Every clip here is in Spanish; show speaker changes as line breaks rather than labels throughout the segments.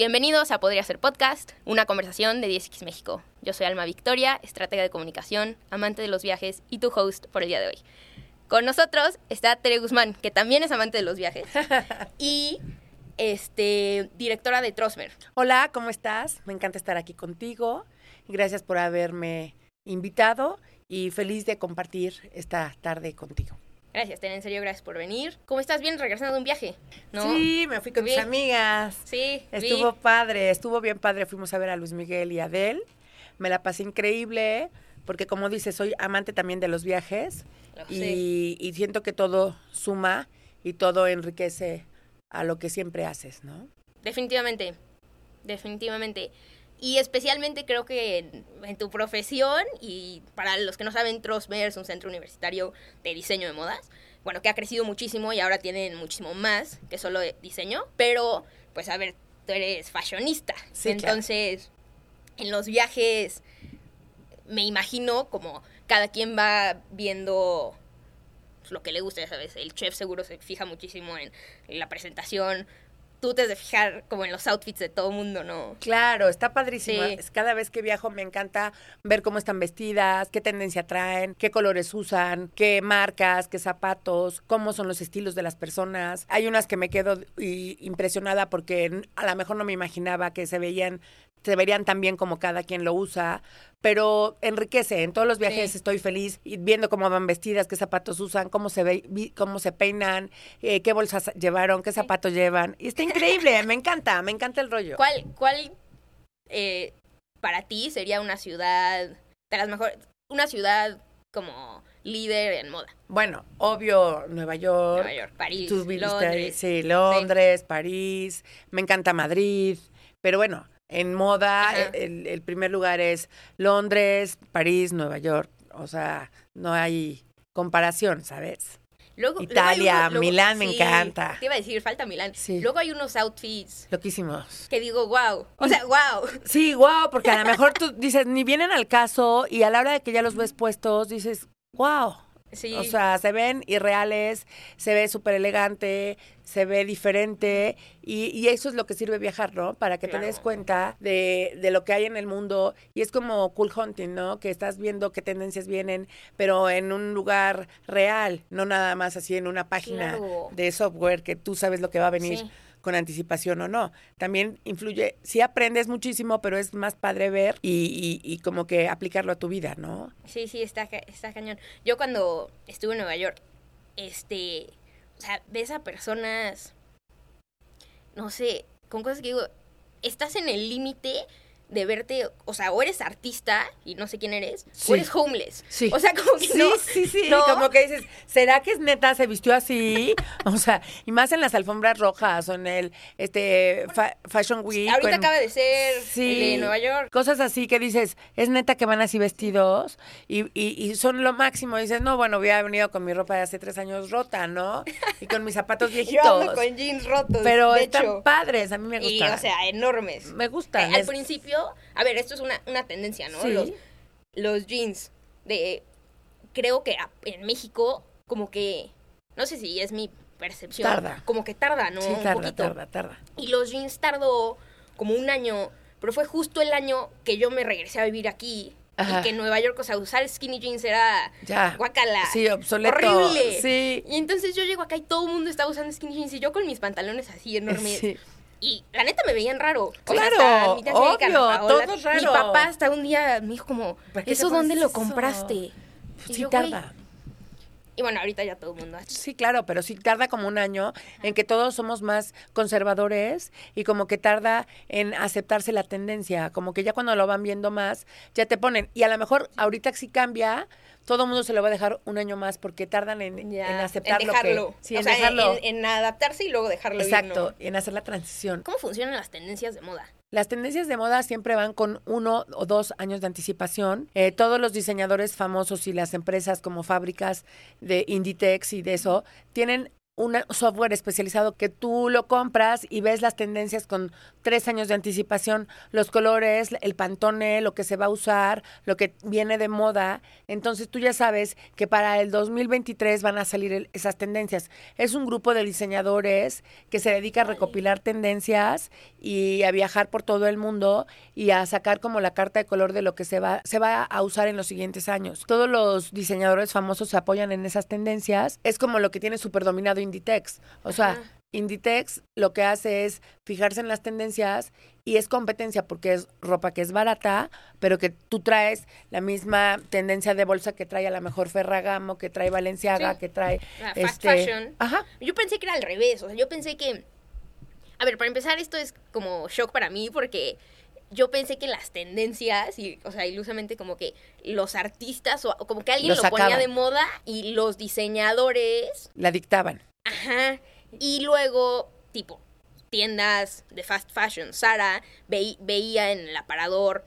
Bienvenidos a Podría Ser Podcast, una conversación de 10X México. Yo soy Alma Victoria, estratega de comunicación, amante de los viajes y tu host por el día de hoy. Con nosotros está Tere Guzmán, que también es amante de los viajes, y este, directora de Trosmer.
Hola, ¿cómo estás? Me encanta estar aquí contigo. Gracias por haberme invitado y feliz de compartir esta tarde contigo.
Gracias, Tere, en serio, gracias por venir. ¿Cómo estás? Bien, regresando de un viaje, ¿no?
Sí, me fui con mis amigas.
Sí, vi.
Estuvo padre, estuvo bien padre. Fuimos a ver a Luis Miguel y a Adele. Me la pasé increíble porque como dices, soy amante también de los viajes
Lo sé.
y, y siento que todo suma y todo enriquece a lo que siempre haces, ¿no?
Definitivamente, definitivamente. Y especialmente creo que en, en tu profesión, y para los que no saben, Trosmer es un centro universitario de diseño de modas, bueno, que ha crecido muchísimo y ahora tienen muchísimo más que solo de diseño, pero pues a ver, tú eres fashionista,
Sí, claro.
entonces en los viajes me imagino como cada quien va viendo pues, lo que le gusta, ya sabes, el chef seguro se fija muchísimo en la presentación, tú te has de fijar como en los outfits de todo mundo, ¿no?
Claro, está padrísimo.
Sí.
Cada vez que viajo me encanta ver cómo están vestidas, qué tendencia traen, qué colores usan, qué marcas, qué zapatos, cómo son los estilos de las personas. Hay unas que me quedo y- impresionada porque a lo mejor no me imaginaba que se veían se verían tan bien como cada quien lo usa, pero enriquece. En todos los viajes
Sí.
estoy feliz viendo cómo van vestidas, qué zapatos usan, cómo se ve, cómo se peinan, eh, qué bolsas llevaron, qué zapatos llevan. Y está increíble, me encanta, me encanta el rollo.
¿Cuál, cuál eh, para ti sería una ciudad de las mejores, una ciudad como líder en moda?
Bueno, obvio, Nueva York.
Nueva York, París,
ahí,
Londres.
sí, Londres, París. Me encanta Madrid. Pero bueno, en moda,
Ajá.
el, el primer lugar es Londres, París, Nueva York. O sea, no hay comparación, ¿sabes?
Luego-
Italia,
luego-
Milán me encanta.
Te iba a decir, falta Milán.
Sí.
Luego hay unos outfits
Loquísimos.
que digo, wow. O sea, wow.
Sí, wow, porque a lo mejor tú dices, ni vienen al caso y a la hora de que ya los ves puestos, dices, wow.
Sí.
O sea, se ven irreales, se ve súper elegante, se ve diferente y, y eso es lo que sirve viajar, ¿no? Para que
Claro.
te des cuenta de, de lo que hay en el mundo y es como cool hunting, ¿no? Que estás viendo qué tendencias vienen, pero en un lugar real, no nada más así en una página
Claro.
de software que tú sabes lo que va a venir
Sí.
Con anticipación o no. También influye, sí aprendes muchísimo, pero es más padre ver y, y- y como que aplicarlo a tu vida, ¿no?
Sí, sí, está, está cañón. Yo cuando estuve en Nueva York, este, o sea, ves a personas, no sé, con cosas que digo, estás en el límite de verte, o sea, o eres artista y no sé quién eres,
Sí.
o eres homeless.
Sí.
O sea, como que
Sí,
no.
sí, sí,
¿no?
como que dices, ¿será que es neta se vistió así? O sea, y más en las alfombras rojas o en el este fa- Fashion Week.
Ahorita
en-
acaba de ser
Sí.
el de Nueva York.
Cosas así que dices, es neta que van así vestidos y, y, y son lo máximo. Dices, no, bueno, hubiera venido con mi ropa de hace tres años rota, ¿no? Y con mis zapatos
Yo
viejitos.
ando con jeans rotos.
Pero
de
están
hecho.
padres, a mí me
Y,
gustan.
o sea, enormes.
me
Eh,
gustan.
al
es-
a ver, esto es una, una tendencia, ¿no?
Sí.
Los, los jeans de creo que en México como que no sé si es mi percepción
Tarda.
como que tarda no
sí,
un
tarda,
poquito
tarda, tarda.
y los jeans tardó como un año pero fue justo el año que yo me regresé a vivir aquí
Ajá.
y que en Nueva York o sea usar skinny jeans era
Ya.
guacala
Sí, obsoleto.
horrible
Sí.
y entonces yo llego acá y todo el mundo estaba usando skinny jeans y yo con mis pantalones así enormes
Sí.
Y la neta me veían raro. O sea,
Claro,
hasta mi tía se dedica a
obvio,
Paola.
todo es
Mi
raro.
papá hasta un día me dijo como,
¿Para qué te
¿eso dónde lo compraste? Y
Sí,
yo,
tarda.
Y bueno, ahorita ya todo el mundo.
Sí, claro, pero sí tarda como un año en que todos somos más conservadores y como que tarda en aceptarse la tendencia, como que ya cuando lo van viendo más, ya te ponen. Y a lo mejor ahorita sí cambia, todo el mundo se lo va a dejar un año más porque tardan en,
Ya,
en aceptar
en
lo que-
dejarlo.
sí,
o
en
sea,
dejarlo.
En, en adaptarse y luego dejarlo ir,
Exacto,
¿no?
en hacer la transición.
¿Cómo funcionan las tendencias de moda?
Las tendencias de moda siempre van con uno o dos años de anticipación. Eh, todos los diseñadores famosos y las empresas como fábricas de Inditex y de eso tienen un software especializado que tú lo compras y ves las tendencias con tres años de anticipación, los colores, el pantone, lo que se va a usar, lo que viene de moda. Entonces tú ya sabes que para el 2023 van a salir esas tendencias. Es un grupo de diseñadores que se dedica a recopilar tendencias y a viajar por todo el mundo y a sacar como la carta de color de lo que se va, se va a usar en los siguientes años. Todos los diseñadores famosos se apoyan en esas tendencias. Es como lo que tiene Inditex. O sea, Inditex lo que hace es fijarse en las tendencias y es competencia porque es ropa que es barata, pero que tú traes la misma tendencia de bolsa que trae a la mejor Ferragamo, que trae Valenciaga, que trae
fast
este,
fashion.
Ajá.
Yo pensé que era al revés, o sea, yo pensé que a ver, para empezar esto es como shock para mí porque yo pensé que las tendencias, y, o sea, ilusamente como que los artistas, o como que alguien
Lo
lo, ponía
sacaban.
de moda y los diseñadores,
La dictaban.
Ajá, y luego, tipo, tiendas de fast fashion, Sara veí- veía en el aparador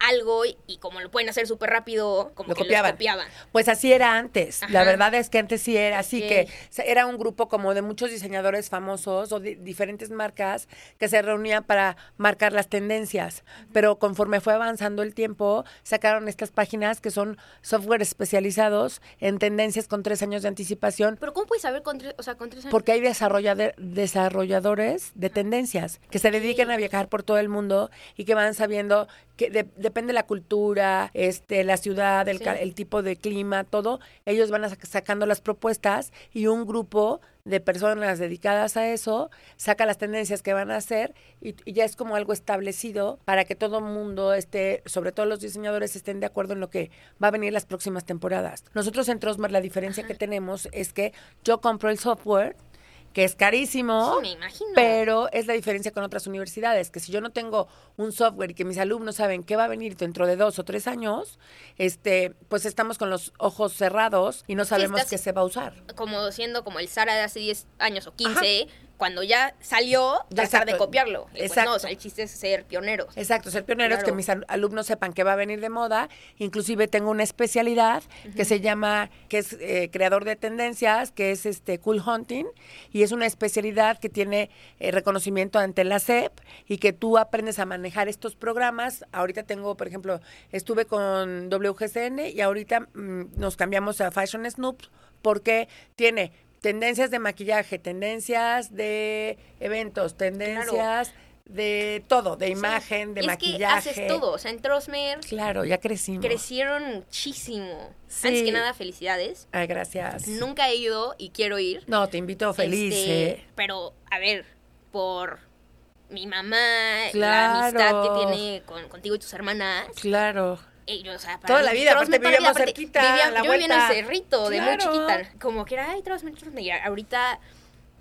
algo y, como lo pueden hacer súper rápido, como
Lo
que
copiaban. Pues así era antes. La verdad es que antes sí era así, que era un grupo como de muchos diseñadores famosos o de diferentes marcas que se reunían para marcar las tendencias. Pero conforme fue avanzando el tiempo, sacaron estas páginas que son software especializados en tendencias con tres años de anticipación.
Pero ¿cómo puedes saber con tres, o sea, con tres años?
Porque hay desarrollade- desarrolladores de tendencias que se dedican a viajar por todo el mundo y que van sabiendo que de- depende de la cultura, este, la ciudad, el,
Sí.
el tipo de clima, todo. Ellos van sacando las propuestas y un grupo de personas dedicadas a eso saca las tendencias que van a hacer y, y ya es como algo establecido para que todo el mundo esté, sobre todo los diseñadores, estén de acuerdo en lo que va a venir las próximas temporadas. Nosotros en Trosmer la diferencia que tenemos es que yo compro el software que es carísimo,
Sí, me imagino.
pero es la diferencia con otras universidades, que si yo no tengo un software y que mis alumnos saben qué va a venir dentro de dos o tres años, este, pues estamos con los ojos cerrados y no sabemos qué se va a usar.
como siendo como el Sara de hace 10 años o 15, cuando ya salió,
Ya,
tratar de copiarlo. Pues
Exacto.
no, o sea, el chiste es ser pioneros.
Exacto, ser pioneros,
Claro.
que mis al- alumnos sepan que va a venir de moda. Inclusive tengo una especialidad que se llama, que es eh, creador de tendencias, que es este Cool Hunting, y es una especialidad que tiene eh, reconocimiento ante la SEP y que tú aprendes a manejar estos programas. Ahorita tengo, por ejemplo, estuve con WGCN y ahorita mm, nos cambiamos a Fashion Snoop porque tiene tendencias de maquillaje, tendencias de eventos, tendencias de todo, de imagen, de
es
maquillaje.
que haces todo. O sea, en Trosmer
Claro, ya crecimos.
crecieron muchísimo.
Sí.
Antes que nada, felicidades.
Ay, gracias.
Nunca he ido y quiero ir.
No, te invito feliz.
Este,
eh.
Pero, a ver, por mi mamá,
Claro.
la amistad que tiene con, contigo y tus hermanas.
Claro.
Ellos, o sea, para
Toda la vida, aparte vivíamos cerquita,
vivía-
la
yo vivía en el
vuelta.
cerrito, de muy
Claro.
chiquita. Como que era, ay, Trosmer, Trosmer. Y ahorita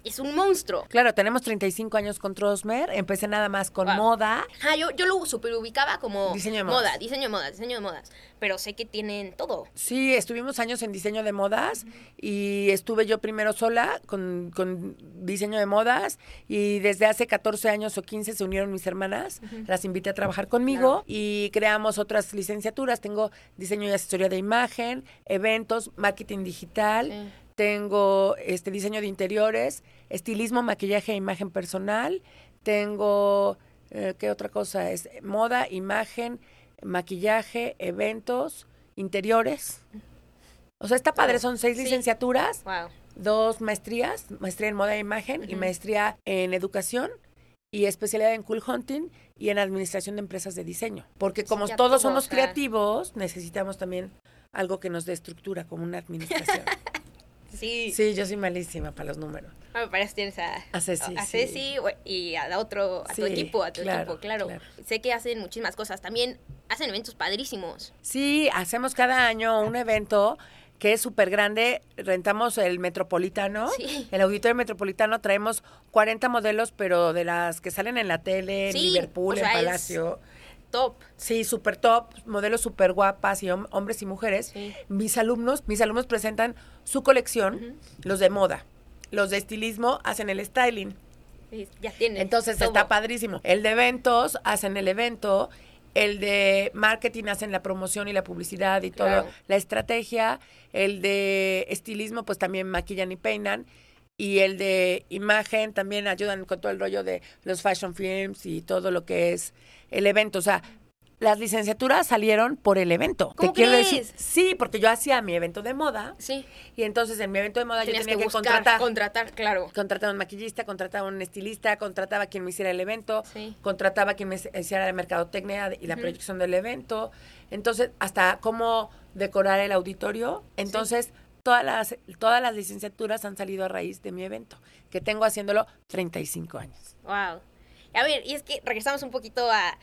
es un monstruo.
Claro, tenemos 35 años con Trosmer. Empecé nada más con
Wow.
moda.
Ajá, yo, yo lo super ubicaba como
Diseño de
moda,
modas.
diseño de modas, diseño de modas. Pero sé que tienen todo.
Sí, estuvimos años en diseño de modas y estuve yo primero sola con, con diseño de modas y desde hace 14 años o 15 se unieron mis hermanas, las invité a trabajar conmigo
Claro.
y creamos otras licenciaturas. Tengo diseño y asesoría de imagen, eventos, marketing digital.
Sí.
Tengo este diseño de interiores, estilismo, maquillaje e imagen personal. Tengo, eh, ¿qué otra cosa es? Moda, imagen, maquillaje, eventos, interiores. O sea, está padre, son seis
Sí.
licenciaturas,
Wow.
dos maestrías, maestría en moda e imagen y maestría en educación y especialidad en cool hunting y en administración de empresas de diseño. Porque como todos
todo,
somos creativos, necesitamos también algo que nos dé estructura, como una administración.
Sí.
Sí, yo soy malísima para los números.
Ah, me parece que tienes a,
A Ceci,
a
sí.
Ceci, o- y a otro, a tu
Sí,
equipo, a tu
claro,
equipo, claro.
claro.
Sé que hacen muchísimas cosas. También hacen eventos padrísimos.
Sí, hacemos cada año un evento que es súper grande. Rentamos el Metropolitano,
Sí.
el Auditorio Metropolitano. Traemos 40 modelos, pero de las que salen en la tele, en
Sí,
Liverpool,
o sea,
en
es-
Palacio.
Top.
Sí, súper top, modelos súper guapas y hom- hombres y mujeres.
Sí.
Mis alumnos, mis alumnos presentan su colección, los de moda. Los de estilismo hacen el styling.
Sí, Ya tienen.
Entonces
todo.
está padrísimo. El de eventos, hacen el evento El de marketing hacen la promoción y la publicidad y todo, la estrategia. El de estilismo, pues también maquillan y peinan. Y el de imagen también ayudan con todo el rollo de los fashion films y todo lo que es el evento. O sea, las licenciaturas salieron por el evento.
¿Cómo
Te quiero decir, sí, porque yo hacía mi evento de moda
Sí.
y entonces en mi evento de moda
Tenías
yo tenía
que
que,
buscar,
contratar
contratar, claro.
contrataba un maquillista, contrataba un estilista, contrataba a quien me hiciera el evento,
Sí.
contrataba a quien me hiciera la mercadotecnia y la proyección del evento. Entonces, hasta cómo decorar el auditorio. Entonces, todas las todas las licenciaturas han salido a raíz de mi evento, que tengo haciéndolo 35 años.
Wow. A ver, y es que regresamos un poquito a,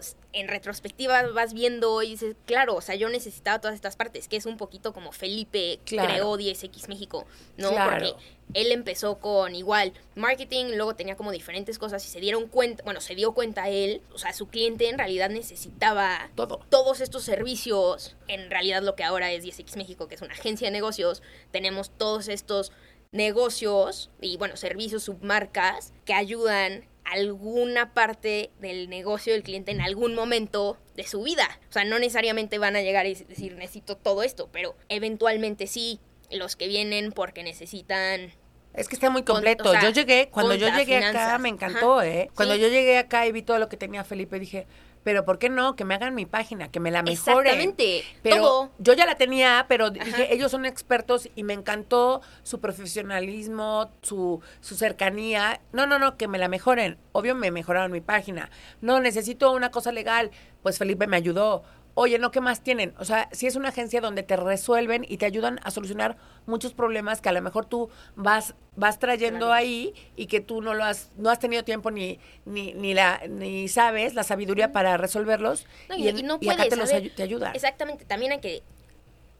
s- en retrospectiva vas viendo y dices, claro, o sea, yo necesitaba todas estas partes, que es un poquito como Felipe
Claro.
creó 10X México, ¿no?
Claro.
Porque él empezó con igual marketing, luego tenía como diferentes cosas y se dieron cuenta, bueno, se dio cuenta él, o sea, su cliente en realidad necesitaba
Todo.
todos estos servicios, en realidad lo que ahora es 10X México, que es una agencia de negocios, tenemos todos estos negocios y, bueno, servicios, submarcas, que ayudan alguna parte del negocio del cliente en algún momento de su vida. O sea, no necesariamente van a llegar y decir, necesito todo esto, pero eventualmente sí, los que vienen porque necesitan...
Es que está muy
Con-
completo.
o sea,
yo llegué, cuando yo llegué acá, me encantó,
Ajá.
¿eh? Cuando
Sí.
yo llegué acá y vi todo lo que tenía Felipe, dije, pero ¿por qué no? Que me hagan mi página, que me la mejoren.
Exactamente,
Pero
todo.
yo ya la tenía, pero
Ajá.
dije, ellos son expertos y me encantó su profesionalismo, su, su cercanía. No, no, no, que me la mejoren. Obvio me mejoraron mi página. No, necesito una cosa legal. Pues Felipe me ayudó. Oye, no, ¿qué más tienen? O sea, si es una agencia donde te resuelven y te ayudan a solucionar muchos problemas que a lo mejor tú vas vas trayendo
Claro.
ahí y que tú no lo has no has tenido tiempo ni ni ni la ni sabes la sabiduría para resolverlos
No, y,
en-
y no
y acá
puedes,
te los te ayuda.
Exactamente, también hay que,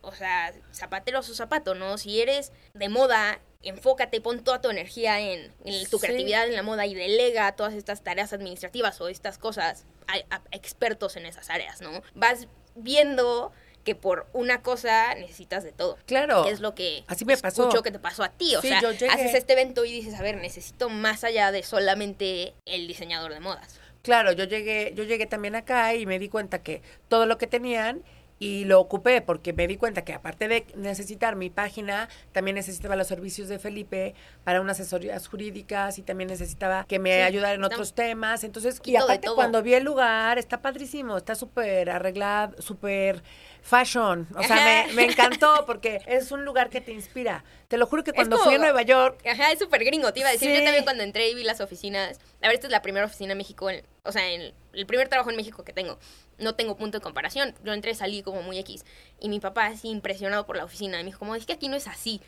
o sea, zapatero a su zapato, ¿no? Si eres de moda, enfócate, pon toda tu energía en, en tu
Sí.
creatividad en la moda y delega todas estas tareas administrativas o estas cosas a, a expertos en esas áreas, ¿no? Vas viendo que por una cosa necesitas de todo.
Claro.
Que es lo que
Así me pasó.
escucho que te pasó a ti. O
Sí,
sea, haces este evento y dices, a ver, necesito más allá de solamente el diseñador de modas.
Claro, yo llegué, yo llegué también acá y me di cuenta que todo lo que tenían y lo ocupé porque me di cuenta que aparte de necesitar mi página, también necesitaba los servicios de Felipe para unas asesorías jurídicas y también necesitaba que me
Sí,
ayudara en otros temas. Entonces, y aparte cuando vi el lugar, está padrísimo, está súper arreglado, súper fashion. O sea, me, encantó porque es un lugar que te inspira. Te lo juro que cuando
como-
fui a Nueva York,
Ajá, es súper gringo, te iba a decir. Yo también cuando entré y vi las oficinas. A ver, esta es la primera oficina en México, en- o sea, en el primer trabajo en México que tengo. No tengo punto de comparación. Yo entré, salí como muy X. Y mi papá así impresionado por la oficina. Y me dijo, como, es que aquí no es así.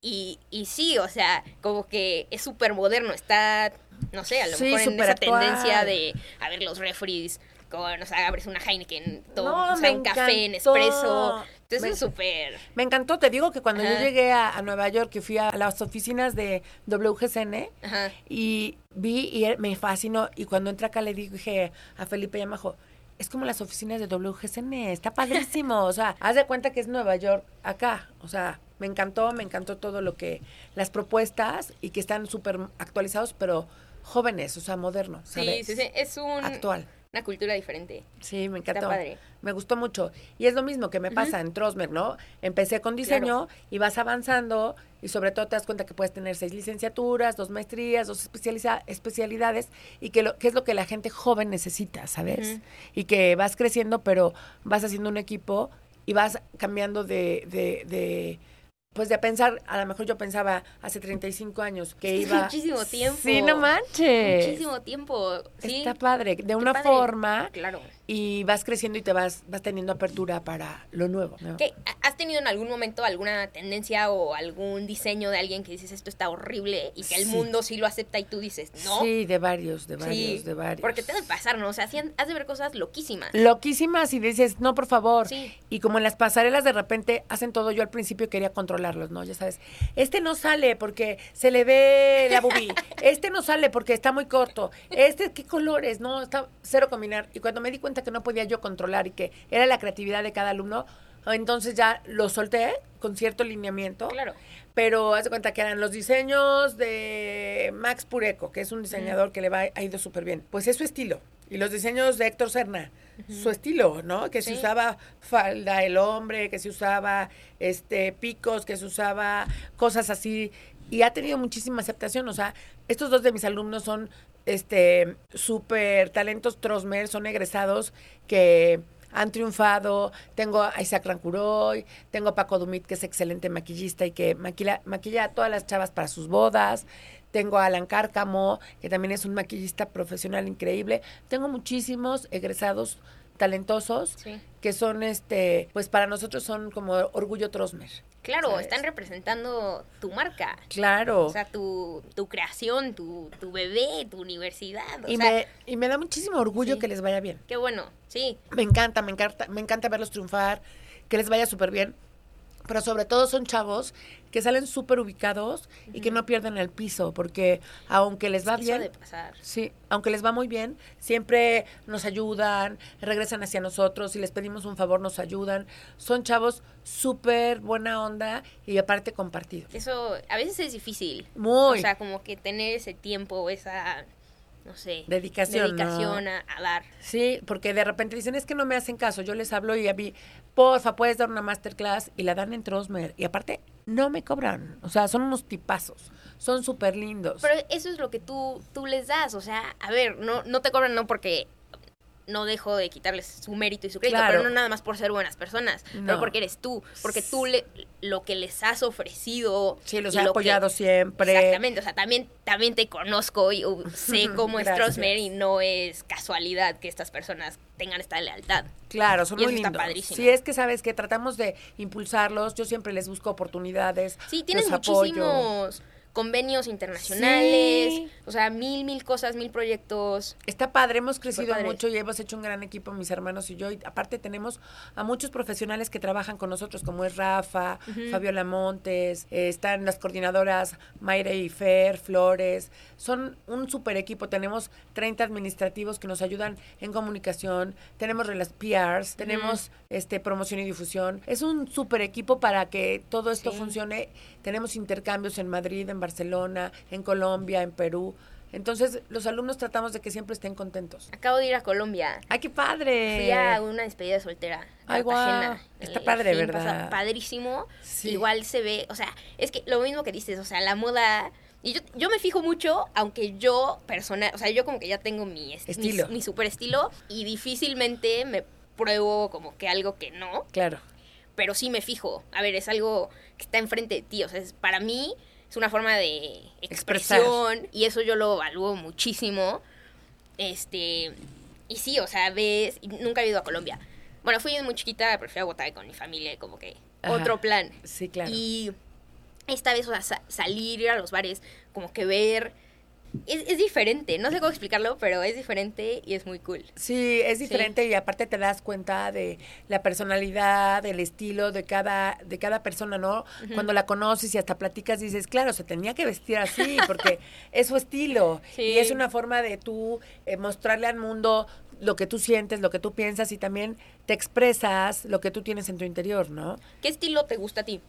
Y, y sí, o sea, como que es súper moderno. Está, no sé, a lo
Sí,
mejor en esa
actual.
tendencia de, a ver, los refries, con, o sea, abres una Heineken, todo,
No,
o sea,
me
un café en espresso. Entonces
Me-
es súper...
Me encantó, te digo que cuando yo llegué a, a Nueva York, que fui a las oficinas de WGCN
Ajá.
y vi y él- me fascinó. Y cuando entré acá le dije a Felipe Yamajo, es como las oficinas de WGCN, está padrísimo. o sea, haz de cuenta que es Nueva York acá. O sea, me encantó, me encantó todo lo que, las propuestas y que están súper actualizados, pero jóvenes, o sea, modernos,
Sí, sí, sí, es un,
Actual.
Una cultura diferente.
Sí, me
Está
encantó.
padre.
Me gustó mucho. Y es lo mismo que me pasa en Trosmer, ¿no? Empecé con diseño y vas avanzando y sobre todo te das cuenta que puedes tener seis licenciaturas, dos maestrías, dos especializa- especialidades y que, lo, que es lo que la gente joven necesita, ¿sabes? Y que vas creciendo, pero vas haciendo un equipo y vas cambiando de... de, de pues de pensar, a lo mejor yo pensaba hace 35 años que
Es
iba...
muchísimo tiempo.
Sí, no manches.
Muchísimo tiempo. Sí.
Está padre, de una
padre.
forma
Claro.
Y vas creciendo y te vas, vas teniendo apertura para lo nuevo. ¿no?
¿Qué? ¿Has tenido en algún momento alguna tendencia o algún diseño de alguien que dices esto está horrible y que el
Sí.
mundo sí lo acepta y tú dices no?
Sí, de varios, de varios,
Sí,
de varios.
Porque te debe pasar, ¿no? O sea, has de ver cosas loquísimas.
Loquísimas y dices, no, por favor.
Sí.
Y como en las pasarelas de repente hacen todo, yo al principio quería controlarlos, ¿no? Ya sabes, este no sale porque se le ve la bubí, este no sale porque está muy corto, este, ¿qué colores? No, está cero combinar. Y cuando me di cuenta que no podía yo controlar y que era la creatividad de cada alumno, entonces ya lo solté con cierto lineamiento.
Claro.
Pero haz de cuenta que eran los diseños de Max Pureco, que es un diseñador que le va, ha ido súper bien. Pues es su estilo. Y los diseños de Héctor Serna, su estilo, ¿no? Que se usaba falda el hombre, que se usaba este picos, que se usaba cosas así y ha tenido muchísima aceptación, o sea, estos dos de mis alumnos son este súper talentos Trosmer, son egresados que han triunfado. Tengo a Isaac Rancuroy, tengo a Paco Dumit, que es excelente maquillista y que maquilla, maquilla a todas las chavas para sus bodas. Tengo a Alan Cárcamo, que también es un maquillista profesional increíble. Tengo muchísimos egresados talentosos
Sí.
que son, este, pues para nosotros son como orgullo Trosmer.
Claro,
¿sabes?
están representando tu marca.
Claro.
O sea, tu, tu creación, tu, tu bebé, tu universidad. O
y,
sea,
me, y me da muchísimo orgullo
Sí.
que les vaya bien.
qué bueno, sí.
Me encanta, me encanta, me encanta verlos triunfar, que les vaya súper bien. Pero sobre todo son chavos que salen súper ubicados y que no pierden el piso, porque aunque les va
Eso
bien,
de pasar.
sí, aunque les va muy bien, siempre nos ayudan, regresan hacia nosotros, si les pedimos un favor nos ayudan. Son chavos súper buena onda y aparte compartidos.
Eso a veces es difícil.
Muy.
O sea, como que tener ese tiempo, esa, no sé,
Dedicación,
dedicación
¿no?
a, a dar.
Sí, porque de repente dicen, es que no me hacen caso. Yo les hablo y a mí, porfa, puedes dar una masterclass y la dan en Trosmer. Y aparte, no me cobran. O sea, son unos tipazos. Son súper lindos.
Pero eso es lo que tú, tú les das. O sea, a ver, no, no te cobran no porque no dejo de quitarles su mérito y su crédito,
Claro.
pero no nada más por ser buenas personas, pero porque eres tú, porque tú le, lo que les has ofrecido.
sí, los
que-
apoyado siempre.
Exactamente, o sea, también, también te conozco y uh, sé cómo es. Trosmer y no es casualidad que estas personas tengan esta lealtad.
Claro, son
Y
muy lindos. Sí, es que sabes que tratamos de impulsarlos. Yo siempre les busco oportunidades.
Sí, tienes
los apoyo.
Convenios internacionales,
Sí.
o sea, mil, mil cosas, mil proyectos.
Está padre, hemos crecido
padre.
mucho y hemos hecho un gran equipo, mis hermanos y yo. Y aparte tenemos a muchos profesionales que trabajan con nosotros, como es Rafa, Fabiola Montes, eh, están las coordinadoras Mayre y Fer, Flores. Son un super equipo. Tenemos 30 administrativos que nos ayudan en comunicación, tenemos las PRs, tenemos este promoción y difusión. Es un super equipo para que todo esto
Sí.
funcione. Tenemos intercambios en Madrid, en Barcelona, en Colombia, en Perú. Entonces, los alumnos tratamos de que siempre estén contentos.
Acabo de ir a Colombia.
¡Ay, qué padre!
Fui a una despedida de soltera.
Ay, guau. Está padre,
fin
¿verdad?
pasado. Padrísimo.
Sí.
Igual se ve, o sea, es que lo mismo que dices, o sea, la moda. Y yo, yo me fijo mucho, aunque yo personal, o sea, yo como que ya tengo mi est-
Estilo.
mi, mi super estilo y difícilmente me pruebo como que algo que no,
Claro.
pero sí me fijo. A ver, es algo que está enfrente de ti, o sea, es- para mí es una forma de
Expresar.
expresión y eso yo lo evalúo muchísimo. Este, y sí, o sea, ves, nunca he ido a Colombia. Bueno, fui muy chiquita, pero fui a Bogotá con mi familia como que
Ajá.
otro plan.
Sí, claro.
Y esta vez, o sea, sa- salir, ir a los bares, como que ver, es, es diferente, no sé cómo explicarlo, pero es diferente y es muy cool.
Sí, es diferente y aparte te das cuenta de la personalidad, del estilo de cada, de cada persona, ¿no? Cuando la conoces y hasta platicas dices, claro, se tenía que vestir así porque es su estilo
Sí.
y es una forma de tú eh, mostrarle al mundo lo que tú sientes, lo que tú piensas y también te expresas lo que tú tienes en tu interior, ¿no?
¿Qué estilo te gusta a ti?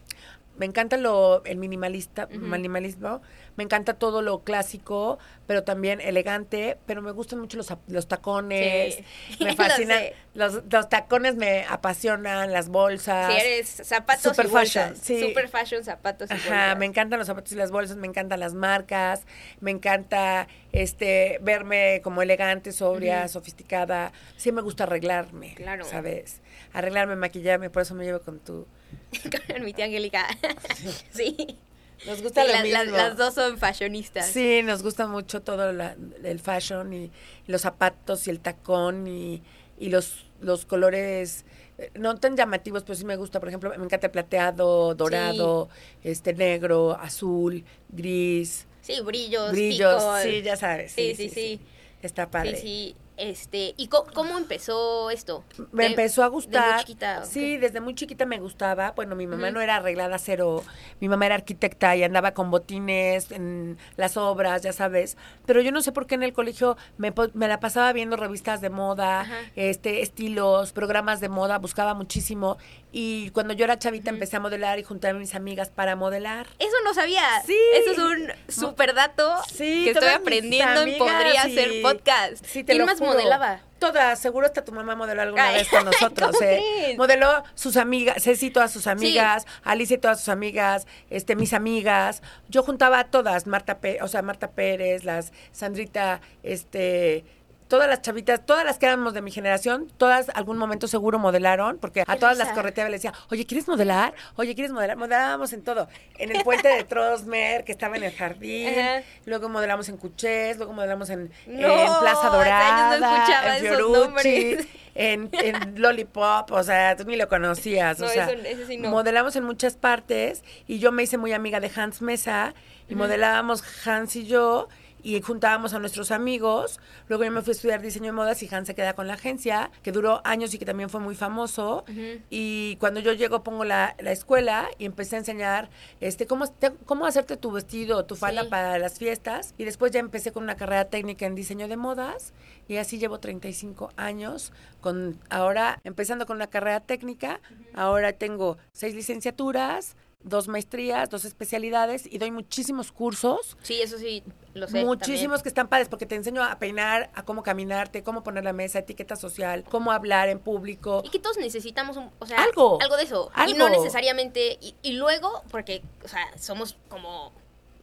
Me encanta lo el minimalista, minimalismo. Me encanta todo lo clásico, pero también elegante. Pero me gustan mucho los, los tacones.
Sí.
Me fascinan. Los, los tacones me apasionan, las bolsas.
Si eres zapatos
Super
y bolsas.
fashion, sí.
Super fashion, zapatos y
Ajá,
bolsas.
me encantan los zapatos y las bolsas, me encantan las marcas, me encanta este verme como elegante, sobria, sofisticada. Sí me gusta arreglarme,
Claro.
¿sabes? Arreglarme, maquillarme, por eso me llevo con tu...
Con mi tía Angélica. sí.
Nos gusta
Sí,
lo
la-
mismo.
las dos son fashionistas.
Sí, nos gusta mucho todo la- el fashion y, los zapatos y el tacón y, y los, los colores eh, no tan llamativos, pero sí me gusta. Por ejemplo, me encanta el plateado, dorado, este negro, azul, gris,
Sí, brillos,
brillos. Sí, ya sabes.
Sí, sí, sí.
Está padre.
Sí, sí. Este, ¿y cómo empezó esto?
Me
De-
empezó a
de muy
gustar.
chiquita, ¿o
sí, desde muy chiquita me gustaba. Bueno, mi mamá no era arreglada cero. Mi mamá era arquitecta y andaba con botines en las obras, ya sabes. Pero yo no sé por qué en el colegio me, me la pasaba viendo revistas de moda, este estilos, programas de moda, buscaba muchísimo. Y cuando yo era chavita empecé a modelar y junté a mis amigas para modelar.
Eso no sabía.
Sí.
Eso es un super dato
Sí,
que estoy aprendiendo en
amigas
Podría
y-
Ser Podcast.
Sí, te
¿Quién
lo
más
juro.
modelaba?
Todas, seguro hasta tu mamá modeló alguna
Ay,
vez con nosotros.
¿cómo
¿eh? Modeló sus amigas, Ceci y todas sus amigas, Alicia y todas sus amigas, este, mis amigas. Yo juntaba a todas, Marta Pérez, o sea, Marta Pérez, las Sandrita, este, todas las chavitas, todas las que éramos de mi generación, todas algún momento seguro modelaron, porque a todas las correteaba y les decía, oye, ¿quieres modelar? Oye, ¿quieres modelar? Modelábamos en todo. En el puente de Trosmer, que estaba en el jardín,
Ajá.
luego modelamos en Cuchés, luego modelamos en,
No,
en Plaza
hace años no
Dorada,
escuchaba
en Fiorucci, en, en Lollipop, o sea, tú ni lo conocías,
No,
o sea,
eso- sí no.
modelamos en muchas partes y yo me hice muy amiga de Hans Mesa y modelábamos Hans y yo y juntábamos a nuestros amigos. Luego yo me fui a estudiar diseño de modas y Hans se queda con la agencia, que duró años y que también fue muy famoso. Y cuando yo llego pongo la, la escuela y empecé a enseñar este cómo, te- cómo hacerte tu vestido, tu falda
Sí.
para las fiestas. Y después ya empecé con una carrera técnica en diseño de modas y así llevo 35 años con ahora empezando con una carrera técnica. Ahora tengo seis licenciaturas, dos maestrías, dos especialidades y doy muchísimos cursos.
Sí, eso sí, lo sé.
Muchísimos
también.
que están padres porque te enseño a peinar, a cómo caminarte, cómo poner la mesa, etiqueta social, cómo hablar en público.
Y que todos necesitamos un, o sea,
Algo.
algo de eso. Y no necesariamente, y, y luego, porque, o sea, somos como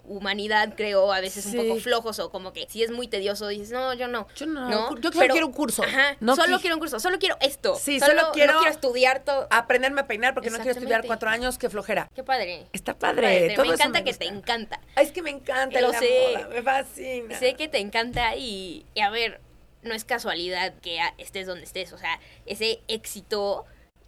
humanidad, creo, a veces
Sí.
un poco flojos o como que si es muy tedioso dices, no, yo no.
Yo no, yo solo quiero un curso.
Ajá,
No
solo
qui-
quiero un curso, solo quiero esto.
Sí, solo quiero-
No quiero estudiar todo.
Aprenderme a peinar porque no quiero estudiar cuatro años, qué flojera.
Qué padre.
Está padre. todo
me
eso
encanta
me
que te encanta.
Ay, es que me encanta
Lo
la
sé.
moda, me fascina.
Sé que te encanta y, y a ver, no es casualidad que estés donde estés. O sea, ese éxito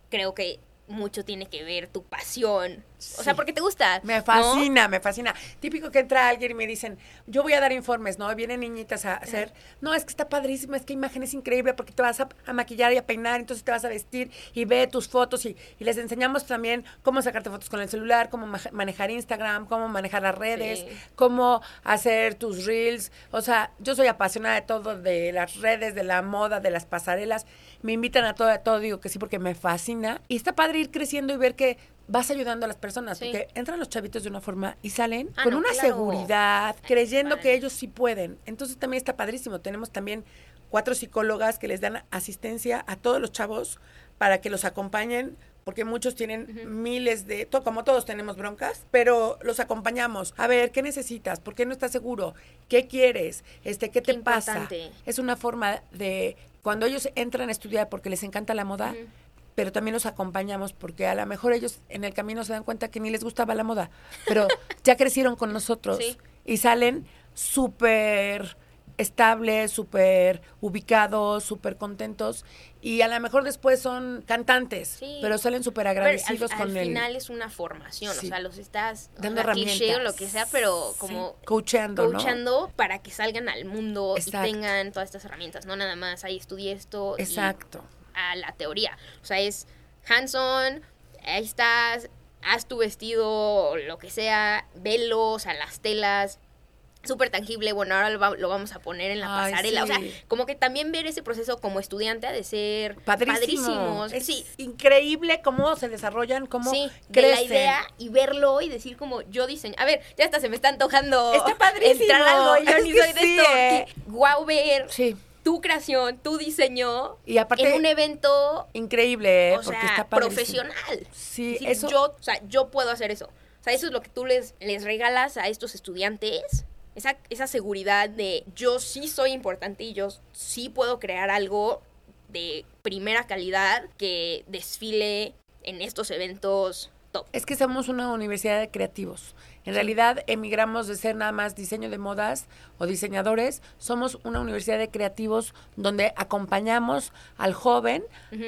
creo que mucho tiene que ver tu pasión. O sea, porque te gusta.
Me
¿no?
fascina, me fascina. Típico que entra alguien y me dicen, yo voy a dar informes, ¿no? Vienen niñitas a hacer, no, es que está padrísimo, es que imagen es increíble porque te vas a, a maquillar y a peinar, entonces te vas a vestir y ve tus fotos y, y les enseñamos también cómo sacarte fotos con el celular, cómo ma- manejar Instagram, cómo manejar las redes,
Sí.
cómo hacer tus reels. O sea, yo soy apasionada de todo, de las redes, de la moda, de las pasarelas. Me invitan a todo, a todo, digo que sí porque me fascina. Y está padre ir creciendo y ver que vas ayudando a las personas,
Sí.
porque entran los chavitos de una forma y salen
Ah,
con
no,
una
claro.
seguridad, creyendo que ellos sí pueden. Entonces también está padrísimo. Tenemos también cuatro psicólogas que les dan asistencia a todos los chavos para que los acompañen, porque muchos tienen miles de, como todos tenemos broncas, pero los acompañamos. A ver, ¿qué necesitas? ¿Por qué no estás seguro? ¿Qué quieres? Este, ¿qué,
Qué
te pasa? Es una forma de cuando ellos entran a estudiar porque les encanta la moda. Pero también los acompañamos porque a lo mejor ellos en el camino se dan cuenta que ni les gustaba la moda, pero ya crecieron con nosotros
Sí.
y salen súper estables, súper ubicados, súper contentos y a lo mejor después son cantantes,
Sí.
pero salen súper agradecidos
al,
con
al
el
final es una formación,
Sí.
o sea, los estás
Dando
cliché o
herramientas.
lo que sea, pero como
¿no?
coachando para que salgan al mundo
Exacto.
y tengan todas estas herramientas, no nada más ahí estudié esto y
Exacto.
A la teoría. O sea, es hands-on, ahí estás, haz tu vestido, lo que sea, velos, a las telas, súper tangible. Bueno, ahora lo, va- lo vamos a poner en la
Ay,
pasarela. O sea, como que también ver ese proceso como estudiante ha de ser
Padrísimo.
padrísimos.
Es
Sí,
increíble cómo se desarrollan, cómo
sí, de la
crecen.
idea y verlo y decir como yo diseño. A ver, ya hasta se me está antojando
Está padrísimo.
entrar algo yo
Es
ni
que
soy de
sí,
esto.
¿eh?
Que Guau ver
Sí,
tu creación, tu diseño
y aparte
en un evento
increíble, ¿eh?
o
porque
sea,
está padrísimo.
profesional.
Sí,
Decir,
eso
Yo, o sea, yo puedo hacer eso. O sea, eso es lo que tú les, les regalas a estos estudiantes. Esa, esa seguridad de yo sí soy importante y yo sí puedo crear algo de primera calidad que desfile en estos eventos top.
Es que somos una universidad de creativos. En realidad emigramos de ser nada más diseño de modas o diseñadores. Somos una universidad de creativos donde acompañamos al joven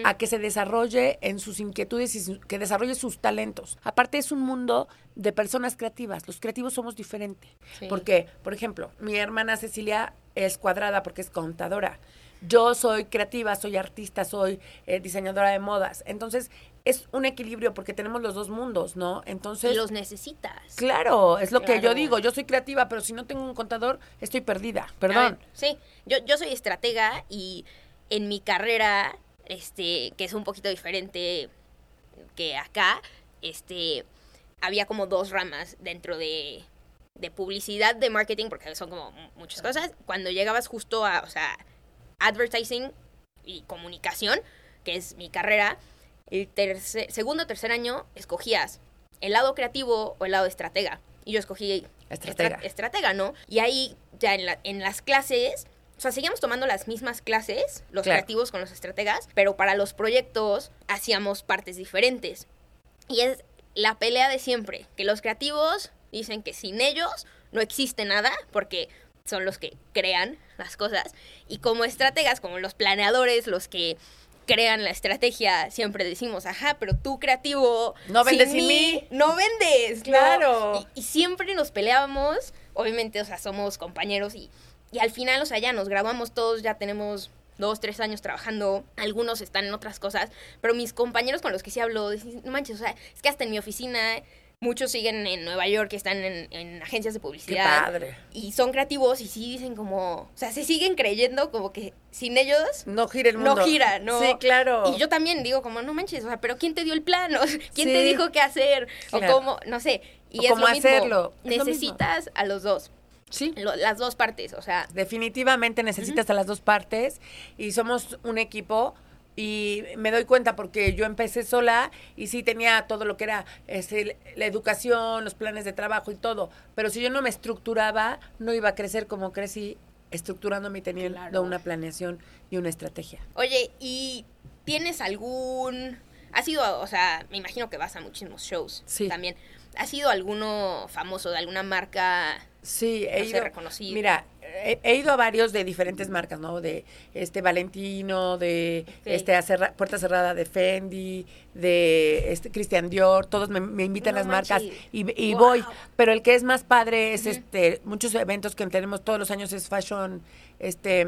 a que se desarrolle en sus inquietudes y su- que desarrolle sus talentos. Aparte es un mundo de personas creativas. Los creativos somos diferentes.
Sí.
Porque, por ejemplo, mi hermana Cecilia es cuadrada porque es contadora. Yo soy creativa, soy artista, soy eh, diseñadora de modas. Entonces, es un equilibrio porque tenemos los dos mundos, ¿no? Entonces,
y los necesitas.
claro, es lo que yo digo. Yo soy creativa, pero si no tengo un contador, estoy perdida. Perdón.
ver, sí, yo, yo soy estratega y en mi carrera, este, que es un poquito diferente que acá, este, había como dos ramas dentro de, de publicidad, de marketing, porque son como muchas cosas. Cuando llegabas justo a, o sea, advertising y comunicación, que es mi carrera, el tercer, segundo o tercer año escogías el lado creativo o el lado estratega. Y yo escogí
Estratega.
estra- estratega, ¿no? Y ahí ya en, la- en las clases, o sea, seguíamos tomando las mismas clases, los
Claro.
creativos con los estrategas, pero para los proyectos hacíamos partes diferentes. Y es la pelea de siempre, que los creativos dicen que sin ellos no existe nada, porque son los que crean las cosas. Y como estrategas, como los planeadores, los que crean la estrategia, siempre decimos, ajá, pero tú creativo...
No vendes sin mí".
No vendes, ¿no?
Claro.
Y, y siempre nos peleábamos, obviamente, o sea, somos compañeros y, y al final, o sea, ya nos graduamos todos, ya tenemos dos, tres años trabajando, algunos están en otras cosas, pero mis compañeros con los que sí hablo, dicen, no manches, o sea, es que hasta en mi oficina muchos siguen en Nueva York, están en, en agencias de
Qué
publicidad.
padre.
Y son creativos y sí dicen como, o sea, se siguen creyendo como que sin ellos
No gira el
no
mundo.
gira, ¿no?
Sí, claro.
Y yo también digo como, no manches, o sea, pero ¿quién te dio el plan? O ¿Quién te dijo qué hacer?
Claro.
O cómo, no sé. Y
O
es
cómo
lo mismo.
hacerlo. Es lo
Necesitas a los dos,
Sí.
lo- las dos partes, o sea,
Definitivamente necesitas a las dos partes y somos un equipo y me doy cuenta porque yo empecé sola y sí tenía todo lo que era este, la educación, los planes de trabajo y todo, pero si yo no me estructuraba no iba a crecer como crecí estructurándome y teniendo
Claro.
una planeación y una estrategia.
Oye, ¿y tienes algún... Ha sido, o sea, me imagino que vas a muchísimos shows
Sí.
también. ¿Ha sido alguno famoso de alguna marca?
Sí, he
No
ido.
reconocido.
Mira, he, he ido a varios de diferentes marcas, ¿no? De este Valentino, de este a Cerra- Puerta Cerrada de Fendi, de este Christian Dior, todos me, me invitan
No
las marcas y, y
Wow.
voy. Pero el que es más padre es este muchos eventos que tenemos todos los años es Fashion, este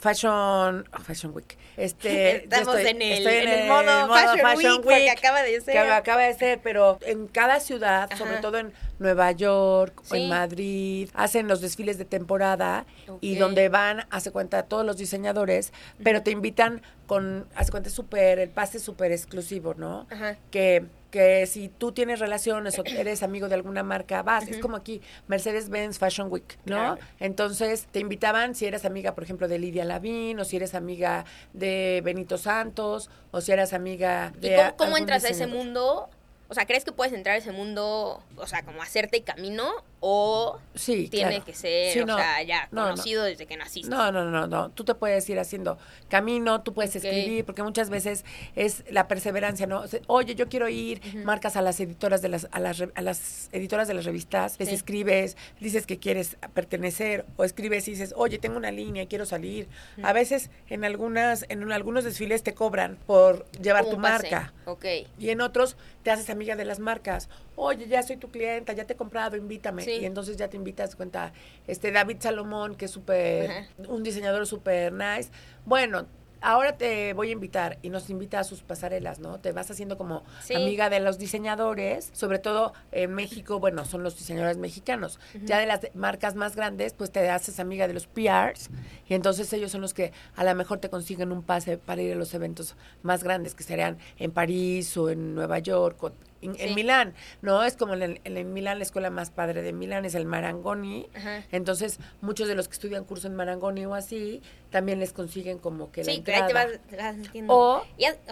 Fashion, oh, Fashion Week. Este,
Estamos
estoy-
en, el,
estoy
en el modo, Fashion, Week, porque acaba de ser.
que acaba de ser, pero en cada ciudad,
Ajá.
sobre todo en Nueva York o en Madrid, hacen los desfiles de temporada y donde van, hace cuenta, todos los diseñadores, pero te invitan con, hace cuenta, súper, el pase es súper exclusivo, ¿no?
Ajá.
Que, que si tú tienes relaciones o eres amigo de alguna marca, vas. Es como aquí, Mercedes-Benz Fashion Week, ¿no?
Claro.
Entonces te invitaban si eres amiga, por ejemplo, de Lidia Lavín, o si eres amiga de Benito Santos, o si eres amiga
¿Y
de.
cómo,
a-
cómo entras a ese mundo? O sea, ¿crees que puedes entrar a ese mundo, o sea, como hacerte camino? ¿O
Sí,
tiene
claro.
que ser,
Sí,
o sea, ya
no, no.
conocido desde que naciste?
No, no, no, no. Tú te puedes ir haciendo camino, tú puedes escribir, porque muchas veces es la perseverancia, ¿no? O sea, Oye, yo quiero ir, marcas a las editoras de las, a las, a las editoras de las revistas, les
Sí.
escribes, dices que quieres pertenecer, o escribes y dices, oye, tengo una línea, quiero salir. A veces en algunas, en algunos desfiles te cobran por llevar
Como
tu
pase.
marca.
Ok.
Y en otros te haces amiga de las marcas. Oye, ya soy tu clienta, ya te he comprado, invítame.
Sí.
Y entonces ya te invitas, cuenta, este David Salomón, que es súper, un diseñador súper nice. Bueno, ahora te voy a invitar y nos invita a sus pasarelas, ¿no? Te vas haciendo como
Sí.
amiga de los diseñadores, sobre todo en México, bueno, son los diseñadores mexicanos. Ya de las marcas más grandes, pues te haces amiga de los PRs y entonces ellos son los que a lo mejor te consiguen un pase para ir a los eventos más grandes, que serían en París o en Nueva York o en, en
Sí.
Milán, ¿no? Es como en, el- en- Milán, la escuela más padre de Milán es el Marangoni.
Ajá.
Entonces, muchos de los que estudian curso en Marangoni o así, también les consiguen como que la
Sí, que ahí te
entrada.
vas.
O-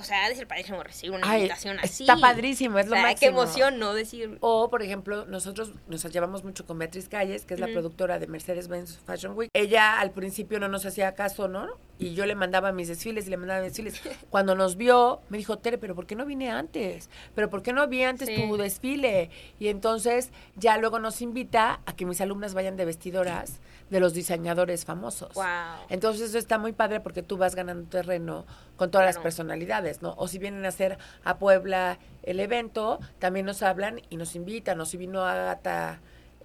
sea, ha de ser padrísimo recibir una
Ay,
invitación así.
está padrísimo, es lo
O sea,
máximo.
Qué emoción, ¿no? Decir,
O, por ejemplo, nosotros nos llevamos mucho con Beatriz Calles, que es la productora de Mercedes-Benz Fashion Week. Ella al principio no nos hacía caso, ¿no? Y yo le mandaba mis desfiles y le mandaba mis desfiles. Cuando nos vio, me dijo, Tere, pero ¿por qué no vine antes? ¿Pero por qué no vi antes
Sí.
tu desfile? Y entonces ya luego nos invita a que mis alumnas vayan de vestidoras de los diseñadores famosos.
wow.
Entonces eso está muy padre porque tú vas ganando terreno con todas las personalidades, ¿no? O si vienen a hacer a Puebla el evento, también nos hablan y nos invitan. O si vino Agatha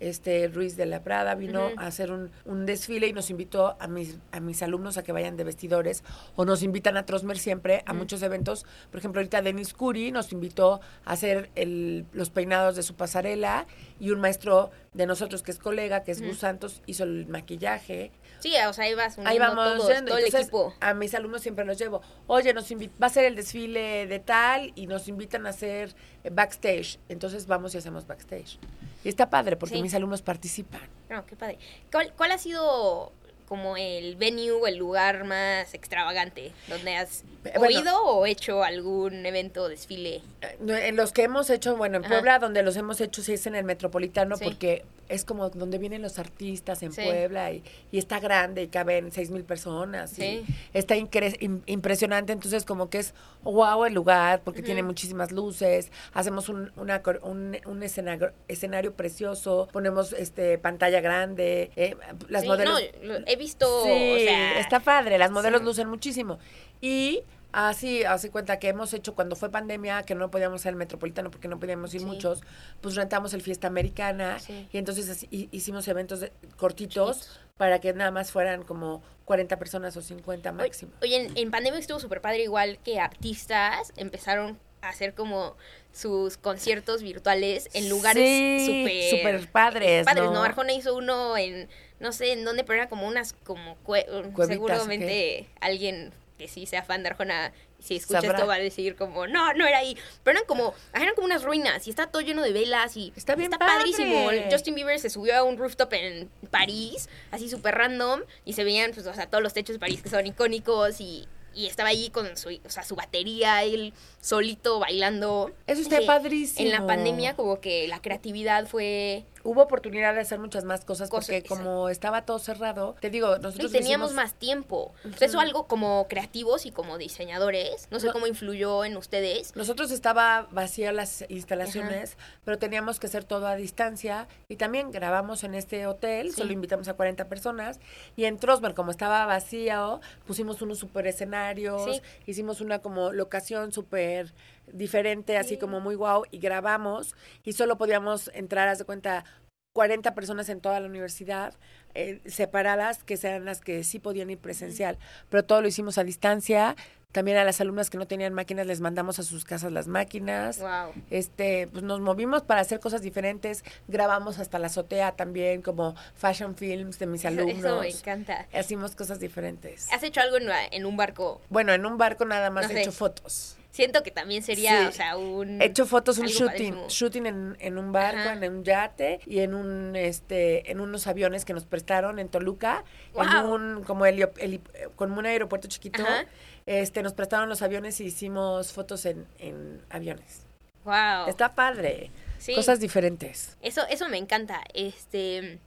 este, Ruiz de la Prada, vino a hacer un, un desfile y nos invitó a mis, a mis alumnos a que vayan de vestidores. O nos invitan a Trosmer siempre a muchos eventos. Por ejemplo, ahorita Denis Curi nos invitó a hacer el, los peinados de su pasarela y un maestro de nosotros, que es colega, que es Gus Santos, hizo el maquillaje.
Sí, o sea, ahí vas
Ahí vamos
todos,
yendo.
todo el
Entonces,
equipo.
a mis alumnos siempre los llevo. Oye, nos va a ser el desfile de tal y nos invitan a hacer backstage. Entonces vamos y hacemos backstage. Y está padre porque
Sí.
mis alumnos participan.
No, qué padre. ¿Cuál, cuál ha sido como el venue, el lugar más extravagante donde has
Eh, bueno.
oído o hecho algún evento, desfile?
Eh, En los que hemos hecho, bueno, en
Ajá.
Puebla, donde los hemos hecho, sí es en el Metropolitano,
Sí.
porque es como donde vienen los artistas en
Sí.
Puebla y, y está grande y caben seis mil personas. y
Sí.
está incre- im- impresionante, entonces como que es wow el lugar, porque tiene muchísimas luces, hacemos un, una cor- un, un escenario, escenario precioso, ponemos este pantalla grande, eh, las modelos...
no, he visto,
Sí,
o sea,
está padre, las modelos
sí.
lucen muchísimo. Y así, hace cuenta que hemos hecho cuando fue pandemia, que no podíamos ir al metropolitano porque no podíamos ir
Sí.
muchos, pues rentamos el Fiesta Americana y entonces así hi- hicimos eventos de- cortitos
Chiquitos.
para que nada más fueran como 40 personas o 50
Oye,
máximo.
Oye, en, en pandemia estuvo súper padre, igual que artistas empezaron a hacer como sus conciertos virtuales en lugares
Sí,
súper
súper padres,
padres,
¿no?
¿no? Arjona hizo uno en, no sé en dónde, pero era como unas, como, cue-
Cuevitas,
seguramente alguien que sí sea fan de Arjona, si escucha
Sabrá.
esto va a decir como, no, no era ahí. Pero eran como, eran como unas ruinas y está todo lleno de velas y
Está bien
padrísimo.
padre.
Justin Bieber se subió a un rooftop en París, así súper random, y se veían, pues, o sea, todos los techos de París que son icónicos y, y estaba ahí con su, o sea, su batería, él solito bailando.
Eso está padrísimo.
En la pandemia como que la creatividad fue...
Hubo oportunidad de hacer muchas más cosas
Cosas,
porque como estaba todo cerrado, te digo,
Y
nosotros
teníamos
hicimos-
más tiempo. O sea, eso algo como creativos y como diseñadores. No sé
No.
cómo influyó en ustedes.
Nosotros estaba vacía las instalaciones, pero teníamos que hacer todo a distancia y también grabamos en este hotel,
Sí.
solo invitamos a 40 personas y en Trosmer, como estaba vacío, pusimos unos super escenarios,
Sí.
hicimos una como locación súper diferente, así
Sí.
como muy guau y grabamos y solo podíamos entrar, haz de cuenta, 40 personas en toda la universidad, eh, separadas, que sean las que sí podían ir presencial, pero todo lo hicimos a distancia. También a las alumnas que no tenían máquinas les mandamos a sus casas las máquinas.
Wow.
Este, pues nos movimos para hacer cosas diferentes. Grabamos hasta la azotea también, como fashion films de mis
Eso, eso me
alumnos.
encanta.
Hacimos cosas diferentes.
¿Has hecho algo en, en un barco?
Bueno, en un barco nada más
No
he
sé.
hecho fotos.
Siento que también sería,
Sí.
o sea, un...
He hecho fotos, un shooting,
padrísimo.
shooting en, en un barco,
Ajá.
en un yate y en un, este, en unos aviones que nos prestaron en Toluca, en
Guau.
un, como helio- heli- como un aeropuerto chiquito.
Ajá.
Este, nos prestaron los aviones y hicimos fotos en, en aviones.
Wow.
Está padre.
Sí.
Cosas diferentes.
Eso, eso me encanta. Este,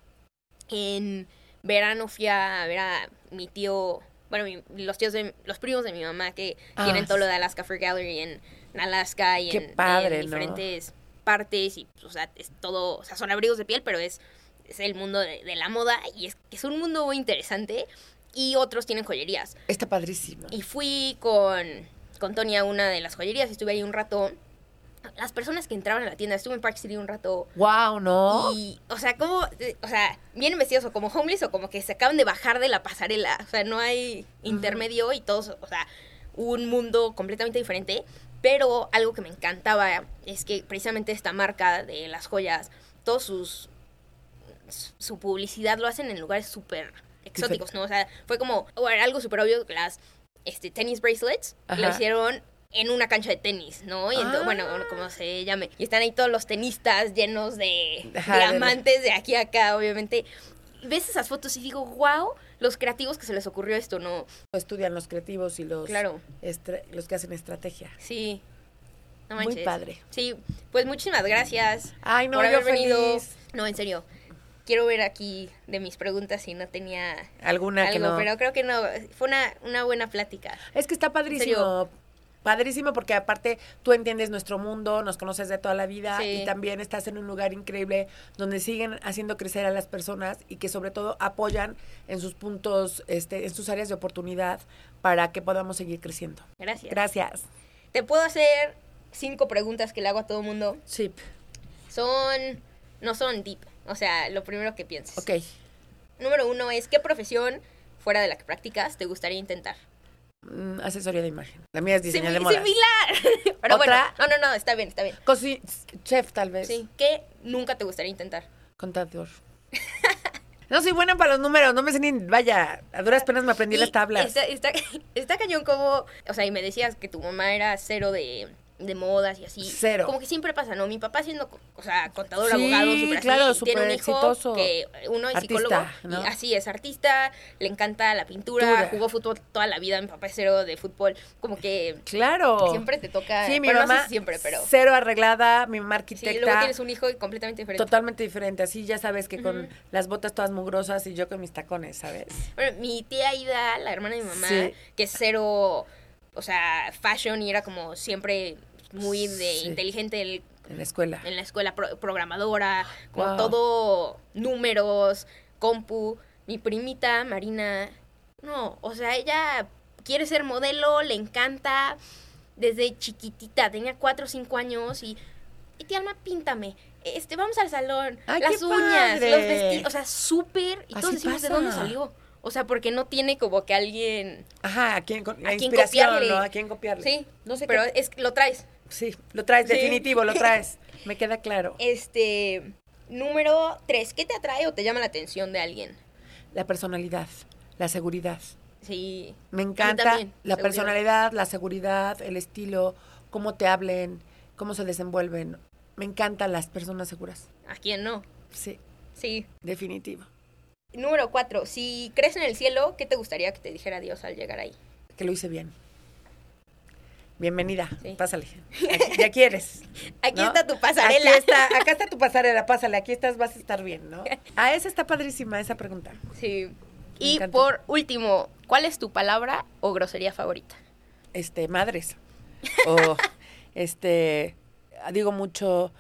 en verano fui a ver a mi tío, bueno, mi- los tíos de, los primos de mi mamá que
Ah,
tienen todo lo de Alaska Free Gallery en, en Alaska y en,
padre,
en
¿no?
diferentes partes y, o sea, es todo, o sea, son abrigos de piel, pero es, es el mundo de, de la moda y es, es un mundo muy interesante y otros tienen joyerías.
Está padrísimo.
Y fui con, con Tony a una de las joyerías, estuve ahí un rato. Las personas que entraban a la tienda, estuve en Park City un rato
Wow, ¿no?
y, o sea, como, o sea, vienen vestidos o como homeless o como que se acaban de bajar de la pasarela. O sea, no hay intermedio y todos, o sea, un mundo completamente diferente. Pero algo que me encantaba es que precisamente esta marca de las joyas, todos sus, su publicidad lo hacen en lugares súper exóticos, ¿no? O sea, fue como o era algo súper obvio, las este, tennis bracelets lo hicieron en una cancha de tenis, ¿no? Y ento-
Ah.
bueno, como se llame. Y están ahí todos los tenistas llenos de
Ajá, de-
diamantes de aquí a acá, obviamente. Ves esas fotos y digo, wow, los creativos que se les ocurrió esto, ¿no?
Estudian los creativos y los,
Claro.
los que hacen estrategia.
Sí. No
Muy
manches.
padre.
Sí, pues muchísimas gracias.
Ay, no,
por
yo
haber venido.
feliz.
No, en serio. Quiero ver aquí de mis preguntas si no tenía
Alguna que
algo,
no.
pero creo que no. Fue una, una buena plática.
Es que está padrísimo. Padrísimo porque aparte tú entiendes nuestro mundo, nos conoces de toda la vida
Sí.
y también estás en un lugar increíble donde siguen haciendo crecer a las personas y que sobre todo apoyan en sus puntos, este, en sus áreas de oportunidad para que podamos seguir creciendo.
Gracias.
Gracias.
Te puedo hacer cinco preguntas que le hago a todo mundo.
Sí.
Son. No son deep. O sea, lo primero que pienses.
Ok.
Número uno es: ¿qué profesión fuera de la que practicas te gustaría intentar?
Mm, asesoría de imagen. La mía es diseño de
Simi-
modas.
Similar. Pero
¿Otra?
bueno, no, no, no, está bien, está bien.
Cosi- chef tal vez.
Sí, ¿qué nunca te gustaría intentar?
Contador. No soy buena para los números, no me sé ni, vaya, a duras penas me aprendí
Y
las tablas.
Está, está, está cañón como, o sea, y me decías que tu mamá era cero de, de modas y así.
Cero.
Como que siempre pasa, ¿no? Mi papá siendo, o sea, contador,
Sí,
abogado, súper
claro,
así, tiene un hijo
exitoso.
que uno es
Artista,
psicólogo,
¿no?
y así es artista, le encanta la pintura, jugó fútbol toda la vida, mi papá es cero de fútbol, como que
Claro.
siempre te toca,
Sí, mi
bueno, no sé
mamá
si siempre, pero
cero arreglada, mi mamá
sí,
arquitecta.
luego tienes un hijo completamente diferente.
Totalmente diferente, así ya sabes que con las botas todas mugrosas y yo con mis tacones, ¿sabes?
Bueno, mi tía Ida, la hermana de mi mamá,
Sí.
que es cero, o sea, fashion y era como siempre muy de
Sí.
inteligente el-
En la escuela.
en la escuela, pro- programadora, como
Wow.
todo números, compu. Mi primita Marina, no, o sea, ella quiere ser modelo, le encanta desde chiquitita, tenía cuatro o cinco años y, y tía Alma, píntame. Este, vamos al salón,
Ay,
las uñas,
padre.
los vestidos, o sea, súper. Y todos
Así
decimos, ¿de dónde salió? O sea, porque no tiene como que alguien...
Ajá, a quién,
A quién copiarle.
¿no? A quién copiarle.
Sí,
No sé
pero
qué-
es lo traes.
Sí, lo traes,
Sí.
definitivo, lo traes. Me queda claro.
Este, número tres, ¿qué te atrae o te llama la atención de alguien?
La personalidad, la seguridad.
Sí.
Me encanta
también,
la
seguridad.
personalidad, la seguridad, el estilo, cómo te hablen, cómo se desenvuelven. Me encantan las personas seguras.
¿A quién no?
Sí,
Sí.
definitivo.
Número cuatro, si crees en el cielo, ¿qué te gustaría que te dijera Dios al llegar ahí?
Que lo hice bien. Bienvenida,
Sí.
pásale. Aquí- ya quieres.
Aquí
¿no?
está tu pasarela.
Aquí está, acá está tu pasarela, pásale, aquí estás, vas a estar bien, ¿no? Ah, esa está padrísima, esa pregunta.
Sí.
Me
Y por último, ¿cuál es tu palabra o grosería favorita?
Este, madres. O, este, digo mucho,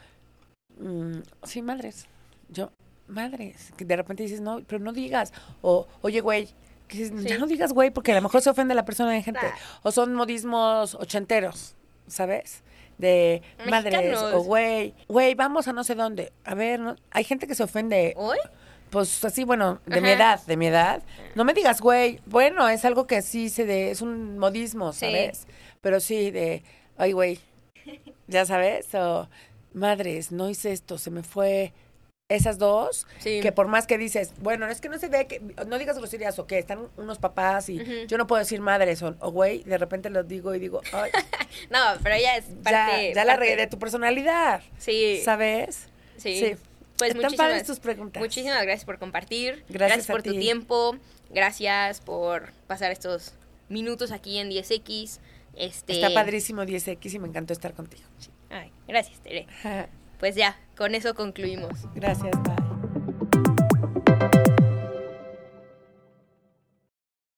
mm, sí, madres. Yo, madres. Que de repente dices, no, pero no digas. O, oye, güey. Que dices, ya no digas güey porque a lo mejor se ofende la persona de gente. O son modismos ochenteros, ¿sabes? De madres o güey. Güey, vamos a no sé dónde. A ver, no- hay gente que se ofende.
¿Hoy?
Pues así, bueno, de mi edad, de mi edad. No me digas, güey. Bueno, es algo que sí se de, es un modismo,
Sí.
¿sabes? Pero sí, de, ay, güey. Ya sabes, o madres, no hice esto, se me fue. Esas dos,
Sí.
que por más que dices, bueno, es que no se ve que, no digas groserías o que están unos papás y yo no puedo decir madres o, güey, de repente los digo y digo, ay,
No, pero ella es
ya,
parte...
ya la
parte-
regué de tu personalidad,
Sí.
¿sabes?
Sí.
Sí.
Pues
Están
muchísimas,
tus preguntas.
muchísimas gracias por compartir.
Gracias a
por tu
ti.
tiempo. Gracias por pasar estos minutos aquí en 10X. Este...
Está padrísimo 10X y me encantó estar contigo.
Ay, gracias, Tere. Pues ya, con eso concluimos.
Gracias, bye.